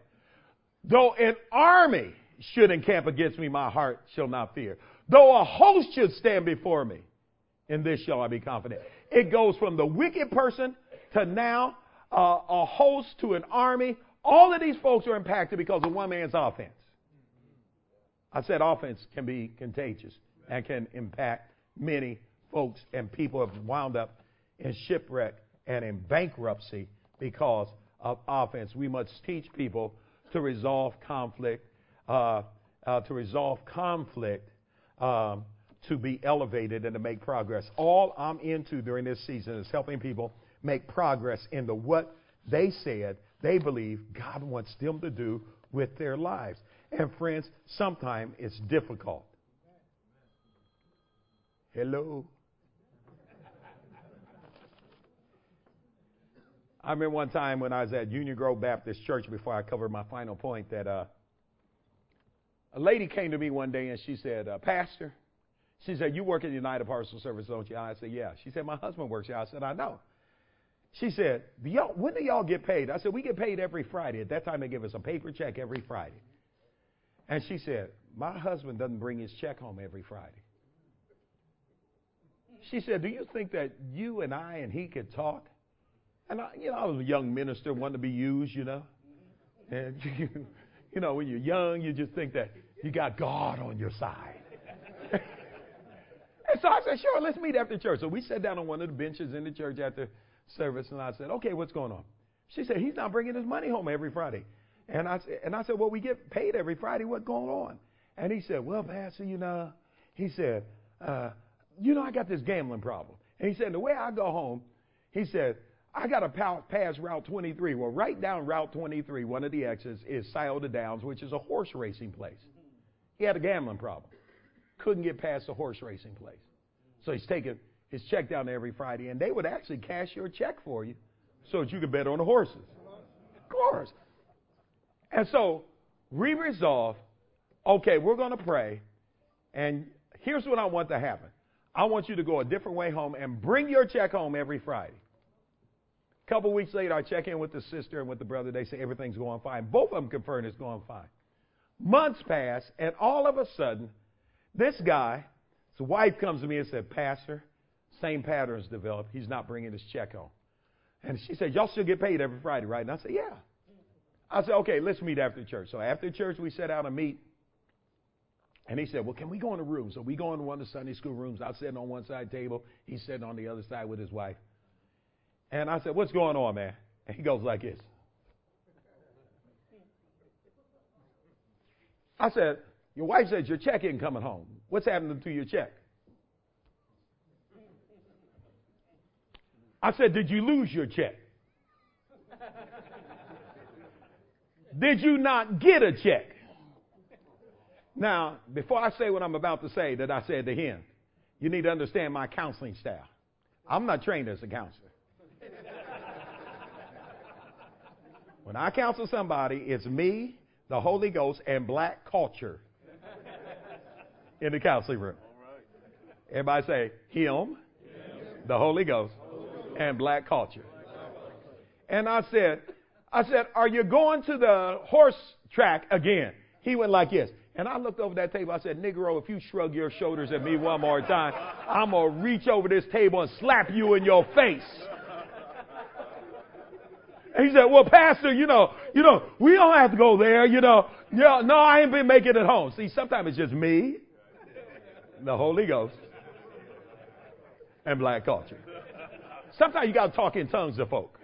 Though an army should encamp against me, my heart shall not fear. Though a host should stand before me, in this shall I be confident. It goes from the wicked person to now uh, a host to an army. All of these folks are impacted because of one man's offense. I said offense can be contagious and can impact many folks, and people have wound up in shipwreck and in bankruptcy because of offense. We must teach people to resolve conflict, uh, uh, to resolve conflict, um, to be elevated and to make progress. All I'm into during this season is helping people make progress in the what they said they believe God wants them to do with their lives. And friends, sometimes it's difficult. Hello. I remember one time when I was at Union Grove Baptist Church before I covered my final point that uh, a lady came to me one day and she said, uh, Pastor, she said, You work at United Parcel Service, don't you? I said, Yeah. She said, My husband works here. I said, I know. She said, y'all, When do y'all get paid? I said, We get paid every Friday. At that time, they give us a paper check every Friday. And she said, My husband doesn't bring his check home every Friday. She said, Do you think that you and I and he could talk? And I, you know, I was a young minister, wanted to be used, you know. And you, know, when you're young, you just think that you got God on your side. and so I said, sure, let's meet after church. So we sat down on one of the benches in the church after service, and I said, okay, what's going on? She said, he's not bringing his money home every Friday. And I, and I said, well, we get paid every Friday. What's going on? And he said, well, Pastor, you know, he said, uh, you know, I got this gambling problem. And he said, the way I go home, he said, I got to pass Route 23. Well, right down Route 23, one of the exits is Scioto Downs, which is a horse racing place. He had a gambling problem. Couldn't get past the horse racing place. So he's taking his check down there every Friday, and they would actually cash your check for you so that you could bet on the horses. Of course. And so we resolve, okay, we're going to pray, and here's what I want to happen. I want you to go a different way home and bring your check home every Friday. A couple weeks later, I check in with the sister and with the brother. They say everything's going fine. Both of them confirm it's going fine. Months pass, and all of a sudden, this guy, his wife comes to me and said, Pastor, same patterns developed. He's not bringing his check home. And she said, Y'all still get paid every Friday, right? And I said, Yeah. I said, Okay, let's meet after church. So after church, we set out to meet. And he said, Well, can we go in the room? So we go into one of the Sunday school rooms. I'm sitting on one side table. He's sitting on the other side with his wife. And I said, What's going on, man? And he goes like this. I said, Your wife says your check isn't coming home. What's happening to your check? I said, Did you lose your check? Did you not get a check? Now, before I say what I'm about to say that I said to him, you need to understand my counseling style. I'm not trained as a counselor. When I counsel somebody, it's me, the Holy Ghost, and black culture in the counseling room. Everybody say, Him, the Holy Ghost, and black culture. And I said, I said, Are you going to the horse track again? He went like this. And I looked over that table. I said, Negro, if you shrug your shoulders at me one more time, I'm going to reach over this table and slap you in your face. And he said, well, pastor, you know, you know, we don't have to go there, you know. Yeah, no, I ain't been making it home. See, sometimes it's just me, the Holy Ghost, and black culture. Sometimes you got to talk in tongues to folk.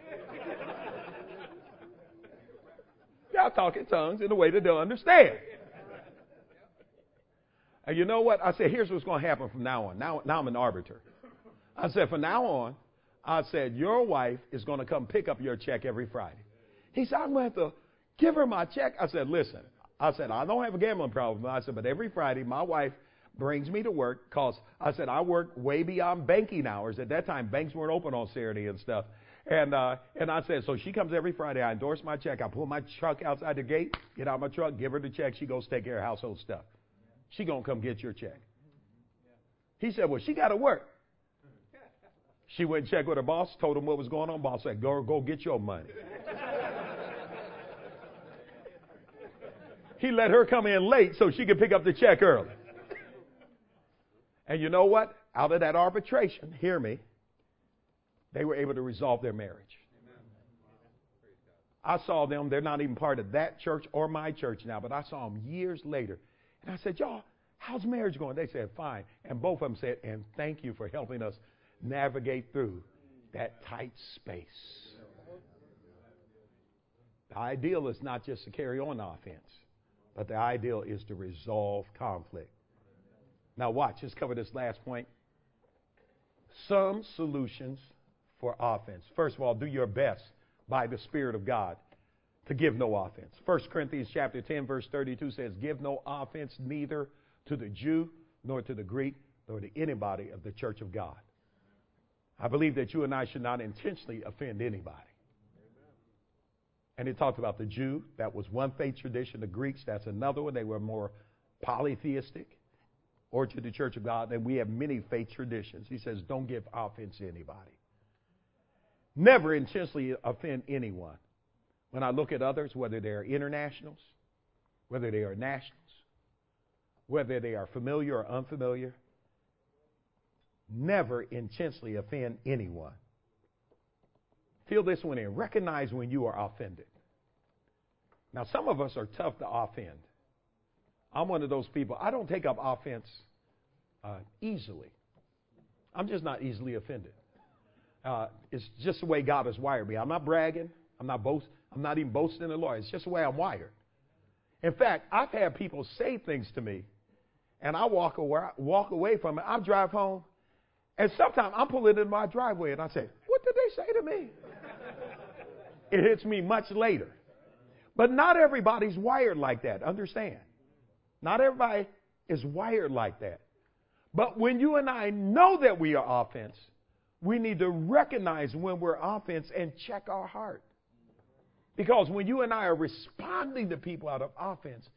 Y'all talk in tongues in a way that they'll understand. And you know what? I said, here's what's going to happen from now on. Now, now I'm an arbiter. I said, from now on, I said, your wife is going to come pick up your check every Friday. He said, I'm going to have to give her my check. I said, listen, I said, I don't have a gambling problem. I said, but every Friday, my wife brings me to work because I said, I work way beyond banking hours. At that time, banks weren't open on Saturday and stuff. And, uh, and I said, so she comes every Friday. I endorse my check. I pull my truck outside the gate, get out my truck, give her the check. She goes take care of household stuff. She going to come get your check. He said, well, she got to work. She went and checked with her boss, told him what was going on. Boss said, go, go get your money. he let her come in late so she could pick up the check early. And you know what? Out of that arbitration, hear me, they were able to resolve their marriage. I saw them, they're not even part of that church or my church now, but I saw them years later. And I said, Y'all, how's marriage going? They said, Fine. And both of them said, And thank you for helping us navigate through that tight space. The ideal is not just to carry on offense, but the ideal is to resolve conflict. Now, watch, let's cover this last point. Some solutions for offense. First of all, do your best by the Spirit of God to give no offense. 1 Corinthians chapter 10 verse 32 says, "Give no offense neither to the Jew nor to the Greek nor to anybody of the church of God." I believe that you and I should not intentionally offend anybody. And it talked about the Jew, that was one faith tradition. The Greeks, that's another one. They were more polytheistic or to the church of God. And we have many faith traditions. He says, don't give offense to anybody. Never intentionally offend anyone. When I look at others, whether they are internationals, whether they are nationals, whether they are familiar or unfamiliar, never intentionally offend anyone. Feel this one in. Recognize when you are offended. Now, some of us are tough to offend. I'm one of those people. I don't take up offense uh, easily. I'm just not easily offended. Uh, it's just the way God has wired me. I'm not bragging. I'm not boast. I'm not even boasting in the Lord. It's just the way I'm wired. In fact, I've had people say things to me, and I walk away, walk away from it. I drive home, and sometimes I'm pulling in my driveway, and I say, "What did they say to me?" it hits me much later. But not everybody's wired like that. Understand? Not everybody is wired like that. But when you and I know that we are offense, we need to recognize when we're offense and check our heart. Because when you and I are responding to people out of offense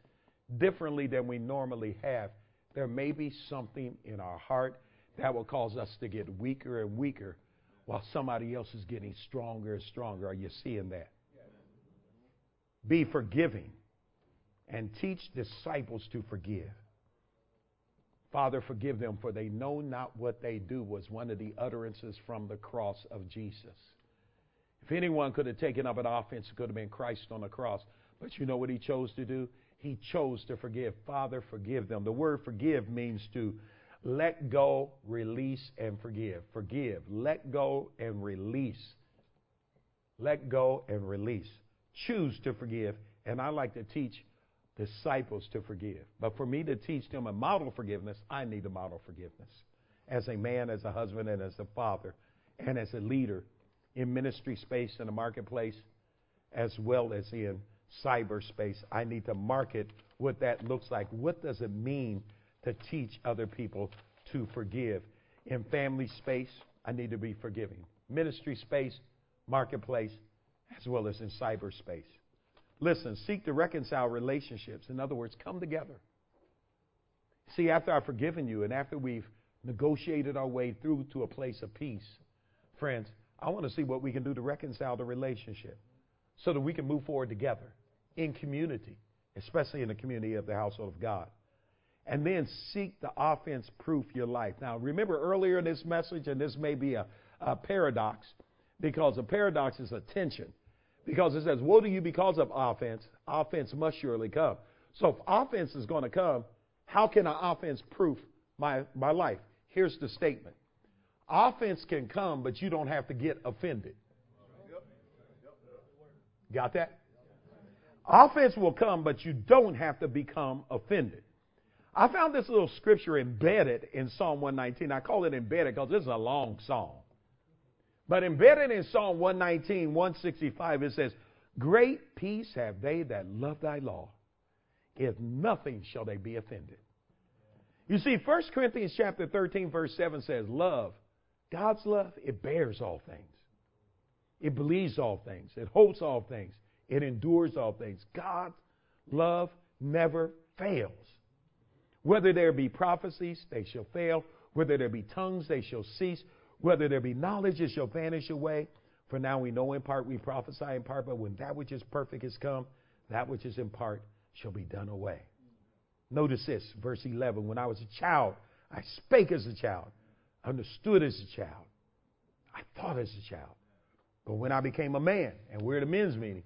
differently than we normally have, there may be something in our heart that will cause us to get weaker and weaker while somebody else is getting stronger and stronger. Are you seeing that? Be forgiving and teach disciples to forgive. Father, forgive them, for they know not what they do, was one of the utterances from the cross of Jesus. If anyone could have taken up an offense, it could have been Christ on the cross. But you know what he chose to do? He chose to forgive. Father, forgive them. The word forgive means to let go, release, and forgive. Forgive. Let go and release. Let go and release. Choose to forgive. And I like to teach disciples to forgive. But for me to teach them and model forgiveness, I need to model forgiveness. As a man, as a husband, and as a father, and as a leader in ministry space in the marketplace, as well as in cyberspace, I need to market what that looks like. What does it mean to teach other people to forgive? In family space, I need to be forgiving. Ministry space, marketplace, as well as in cyberspace. Listen, seek to reconcile relationships. In other words, come together. See, after I've forgiven you and after we've negotiated our way through to a place of peace, friends, I want to see what we can do to reconcile the relationship so that we can move forward together in community, especially in the community of the household of God. And then seek the offense proof your life. Now, remember earlier in this message, and this may be a, a paradox, because a paradox is a tension. Because it says, Woe to you because of offense. Offense must surely come. So if offense is going to come, how can an offense proof my, my life? Here's the statement Offense can come, but you don't have to get offended. Got that? Offense will come, but you don't have to become offended. I found this little scripture embedded in Psalm 119. I call it embedded because this is a long psalm. But embedded in Psalm 119, 165, it says, Great peace have they that love thy law. If nothing shall they be offended. You see, 1 Corinthians chapter 13, verse 7 says, Love, God's love, it bears all things. It believes all things. It hopes all things. It endures all things. God's love never fails. Whether there be prophecies, they shall fail. Whether there be tongues, they shall cease. Whether there be knowledge, it shall vanish away. For now we know in part, we prophesy in part, but when that which is perfect is come, that which is in part shall be done away. Notice this, verse 11. When I was a child, I spake as a child, understood as a child, I thought as a child. But when I became a man, and we're at a men's meeting,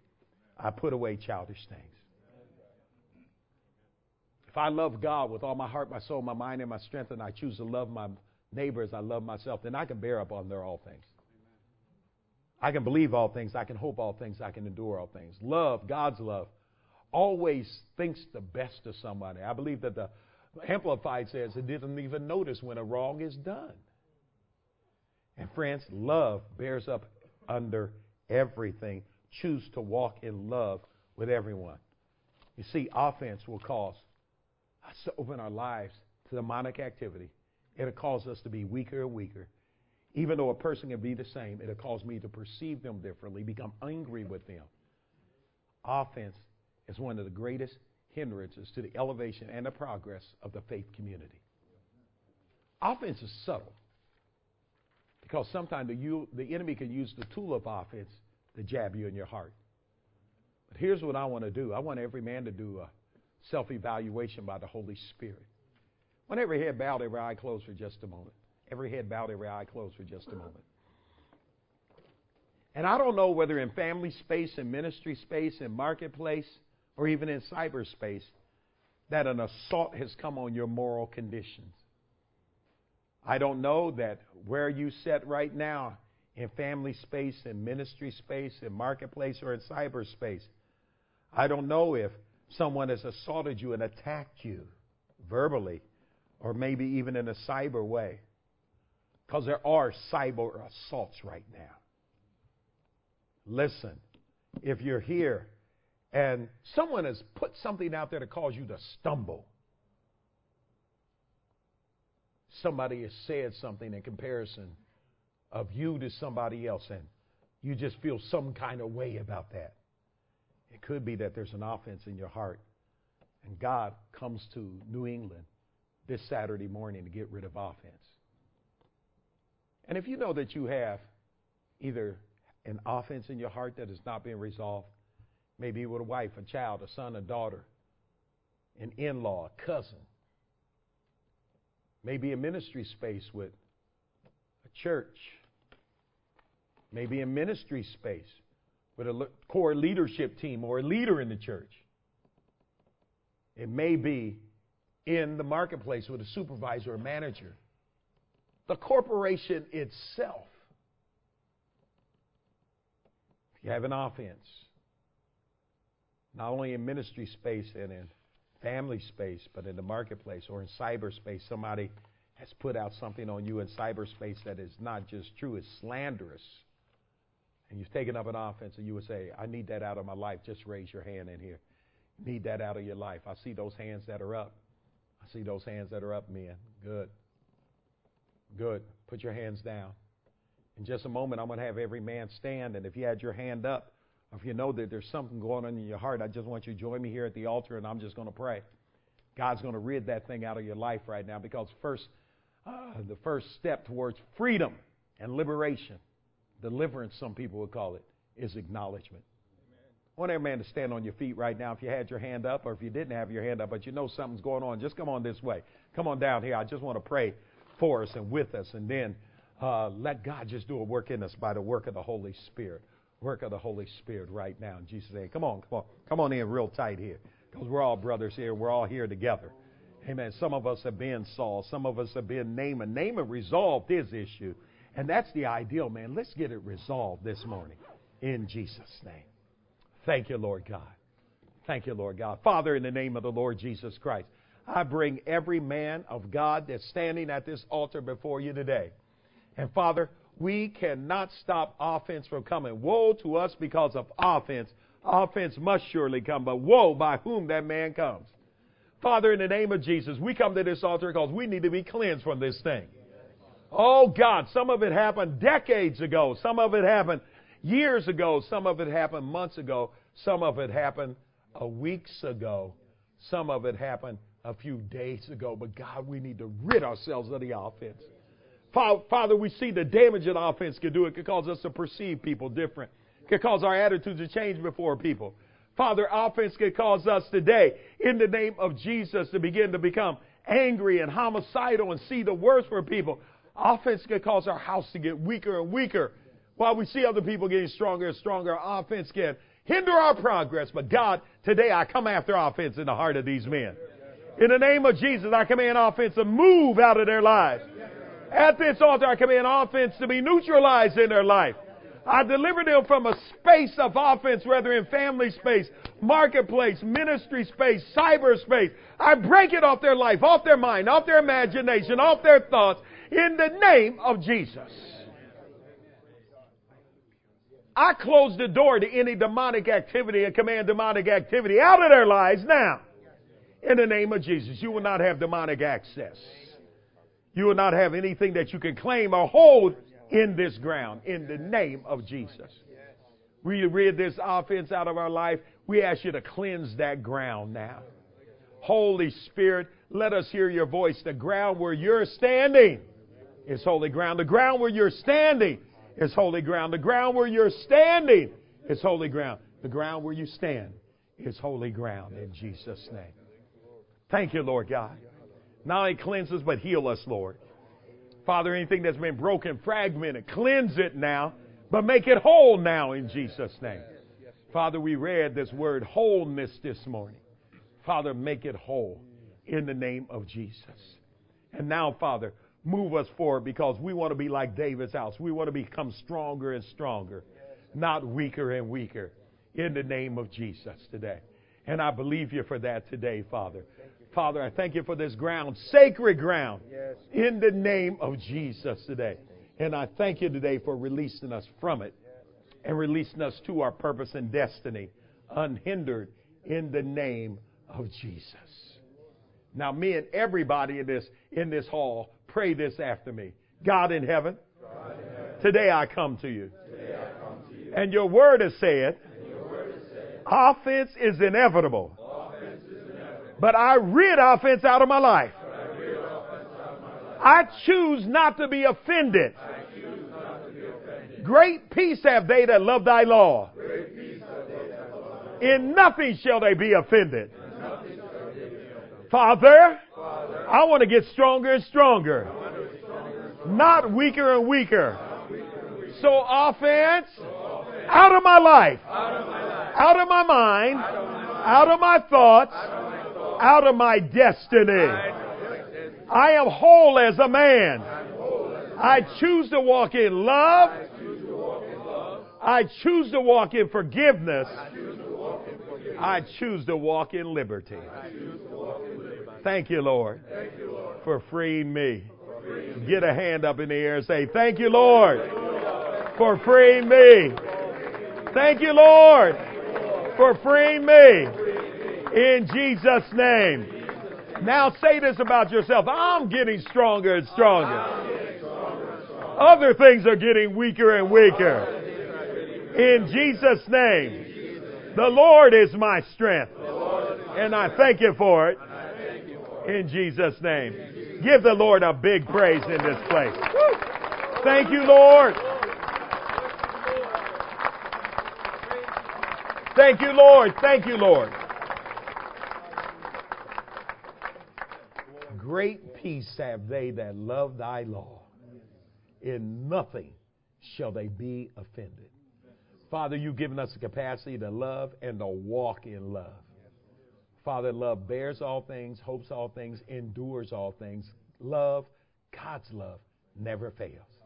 I put away childish things. If I love God with all my heart, my soul, my mind, and my strength, and I choose to love my neighbor as I love myself, then I can bear up under all things. I can believe all things. I can hope all things. I can endure all things. Love, God's love, always thinks the best of somebody. I believe that the Amplified says it didn't even notice when a wrong is done. And friends, love bears up under everything. Choose to walk in love with everyone. You see, offense will cause us to open our lives to demonic activity. It'll cause us to be weaker and weaker. Even though a person can be the same, it'll cause me to perceive them differently, become angry with them. Offense is one of the greatest hindrances to the elevation and the progress of the faith community. Offense is subtle because sometimes the, the enemy can use the tool of offense to jab you in your heart. But here's what I want to do I want every man to do a self evaluation by the Holy Spirit. Want every head bowed, every eye closed for just a moment. Every head bowed, every eye closed for just a moment. And I don't know whether in family space, in ministry space, in marketplace, or even in cyberspace, that an assault has come on your moral conditions. I don't know that where you sit right now in family space, in ministry space, in marketplace, or in cyberspace. I don't know if someone has assaulted you and attacked you verbally or maybe even in a cyber way. Because there are cyber assaults right now. Listen, if you're here and someone has put something out there to cause you to stumble, somebody has said something in comparison of you to somebody else, and you just feel some kind of way about that. It could be that there's an offense in your heart, and God comes to New England this Saturday morning to get rid of offense. And if you know that you have either an offense in your heart that is not being resolved, maybe with a wife, a child, a son, a daughter, an in law, a cousin, maybe a ministry space with a church, maybe a ministry space with a core leadership team or a leader in the church. It may be in the marketplace with a supervisor or manager. The corporation itself. If you have an offense, not only in ministry space and in family space, but in the marketplace or in cyberspace, somebody has put out something on you in cyberspace that is not just true, it's slanderous. And you've taken up an offense and you would say, I need that out of my life. Just raise your hand in here. Need that out of your life. I see those hands that are up. I see those hands that are up, men. Good. Good. Put your hands down. In just a moment, I'm going to have every man stand. And if you had your hand up, if you know that there's something going on in your heart, I just want you to join me here at the altar, and I'm just going to pray. God's going to rid that thing out of your life right now because first, uh, the first step towards freedom and liberation, deliverance, some people would call it, is acknowledgement. I want every man to stand on your feet right now if you had your hand up or if you didn't have your hand up, but you know something's going on. Just come on this way. Come on down here. I just want to pray for us and with us, and then uh, let God just do a work in us by the work of the Holy Spirit. Work of the Holy Spirit right now in Jesus' name. Come on, come on, come on in real tight here, because we're all brothers here. We're all here together. Amen. Some of us have been Saul. Some of us have been Naaman. Naaman resolved his issue. And that's the ideal, man. Let's get it resolved this morning in Jesus' name. Thank you, Lord God. Thank you, Lord God. Father, in the name of the Lord Jesus Christ, I bring every man of God that's standing at this altar before you today. And Father, we cannot stop offense from coming. Woe to us because of offense. Offense must surely come, but woe by whom that man comes. Father, in the name of Jesus, we come to this altar because we need to be cleansed from this thing. Oh God, some of it happened decades ago. Some of it happened years ago. Some of it happened months ago. Some of it happened weeks ago. Some of it happened a few days ago. But God, we need to rid ourselves of the offense. Father, we see the damage that offense can do. It can cause us to perceive people different. It can cause our attitudes to change before people. Father, offense can cause us today, in the name of Jesus, to begin to become angry and homicidal and see the worst for people. Offense can cause our house to get weaker and weaker. While we see other people getting stronger and stronger, offense can hinder our progress. But God, today I come after offense in the heart of these men. In the name of Jesus, I command offense to move out of their lives. At this altar, I command offense to be neutralized in their life. I deliver them from a space of offense, whether in family space, marketplace, ministry space, cyberspace. I break it off their life, off their mind, off their imagination, off their thoughts, in the name of Jesus. I close the door to any demonic activity and command demonic activity out of their lives now. In the name of Jesus, you will not have demonic access. You will not have anything that you can claim or hold in this ground in the name of Jesus. We rid this offense out of our life. We ask you to cleanse that ground now. Holy Spirit, let us hear your voice. The ground where you're standing is holy ground. The ground where you're standing is holy ground. The ground where you're standing is holy ground. The ground where you stand is holy ground in Jesus' name. Thank you, Lord God. Not only cleanse us, but heal us, Lord. Father, anything that's been broken, fragmented, cleanse it now, but make it whole now in Jesus' name. Father, we read this word wholeness this morning. Father, make it whole in the name of Jesus. And now, Father, move us forward because we want to be like David's house. We want to become stronger and stronger, not weaker and weaker, in the name of Jesus today. And I believe you for that today, Father. Father, I thank you for this ground, sacred ground, yes. in the name of Jesus today. And I thank you today for releasing us from it and releasing us to our purpose and destiny, unhindered in the name of Jesus. Now, me and everybody in this in this hall pray this after me. God in heaven, God in heaven today, I come to you. Come to you. And your word is said, word is said offense is inevitable. But I rid offense out of my life. I choose not to be offended. Great peace have they that love thy law. In nothing shall they be offended. Father, I want to get stronger and stronger, not weaker and weaker. So offense, out of my life, out of my mind, out of my thoughts, out of my destiny. I am whole as a man. I choose to walk in love. I choose to walk in forgiveness. I choose to walk in liberty. Thank you, Lord, for freeing me. Get a hand up in the air and say, Thank you, Lord, for freeing me. Thank you, Lord, for freeing me in Jesus' name. Now say this about yourself. I'm getting stronger and stronger. Other things are getting weaker and weaker. In Jesus' name. The Lord is my strength. And I thank you for it. In Jesus' name. Give the Lord a big praise in this place. Thank you, Lord. Thank you, Lord. Thank you, Lord. Great peace have they that love thy law. In nothing shall they be offended. Father, you've given us the capacity to love and to walk in love. Father, love bears all things, hopes all things, endures all things. Love, God's love, never fails.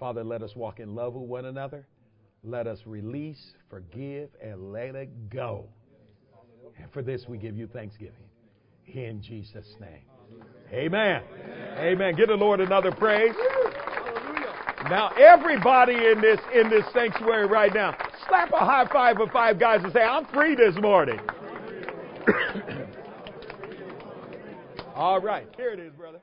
Father, let us walk in love with one another. Let us release, forgive, and let it go. And for this, we give you thanksgiving. In Jesus' name. Amen. Amen. Give the Lord another praise. Now, everybody in this in this sanctuary right now, slap a high five for five guys and say, "I'm free this morning." All right, here it is, brother.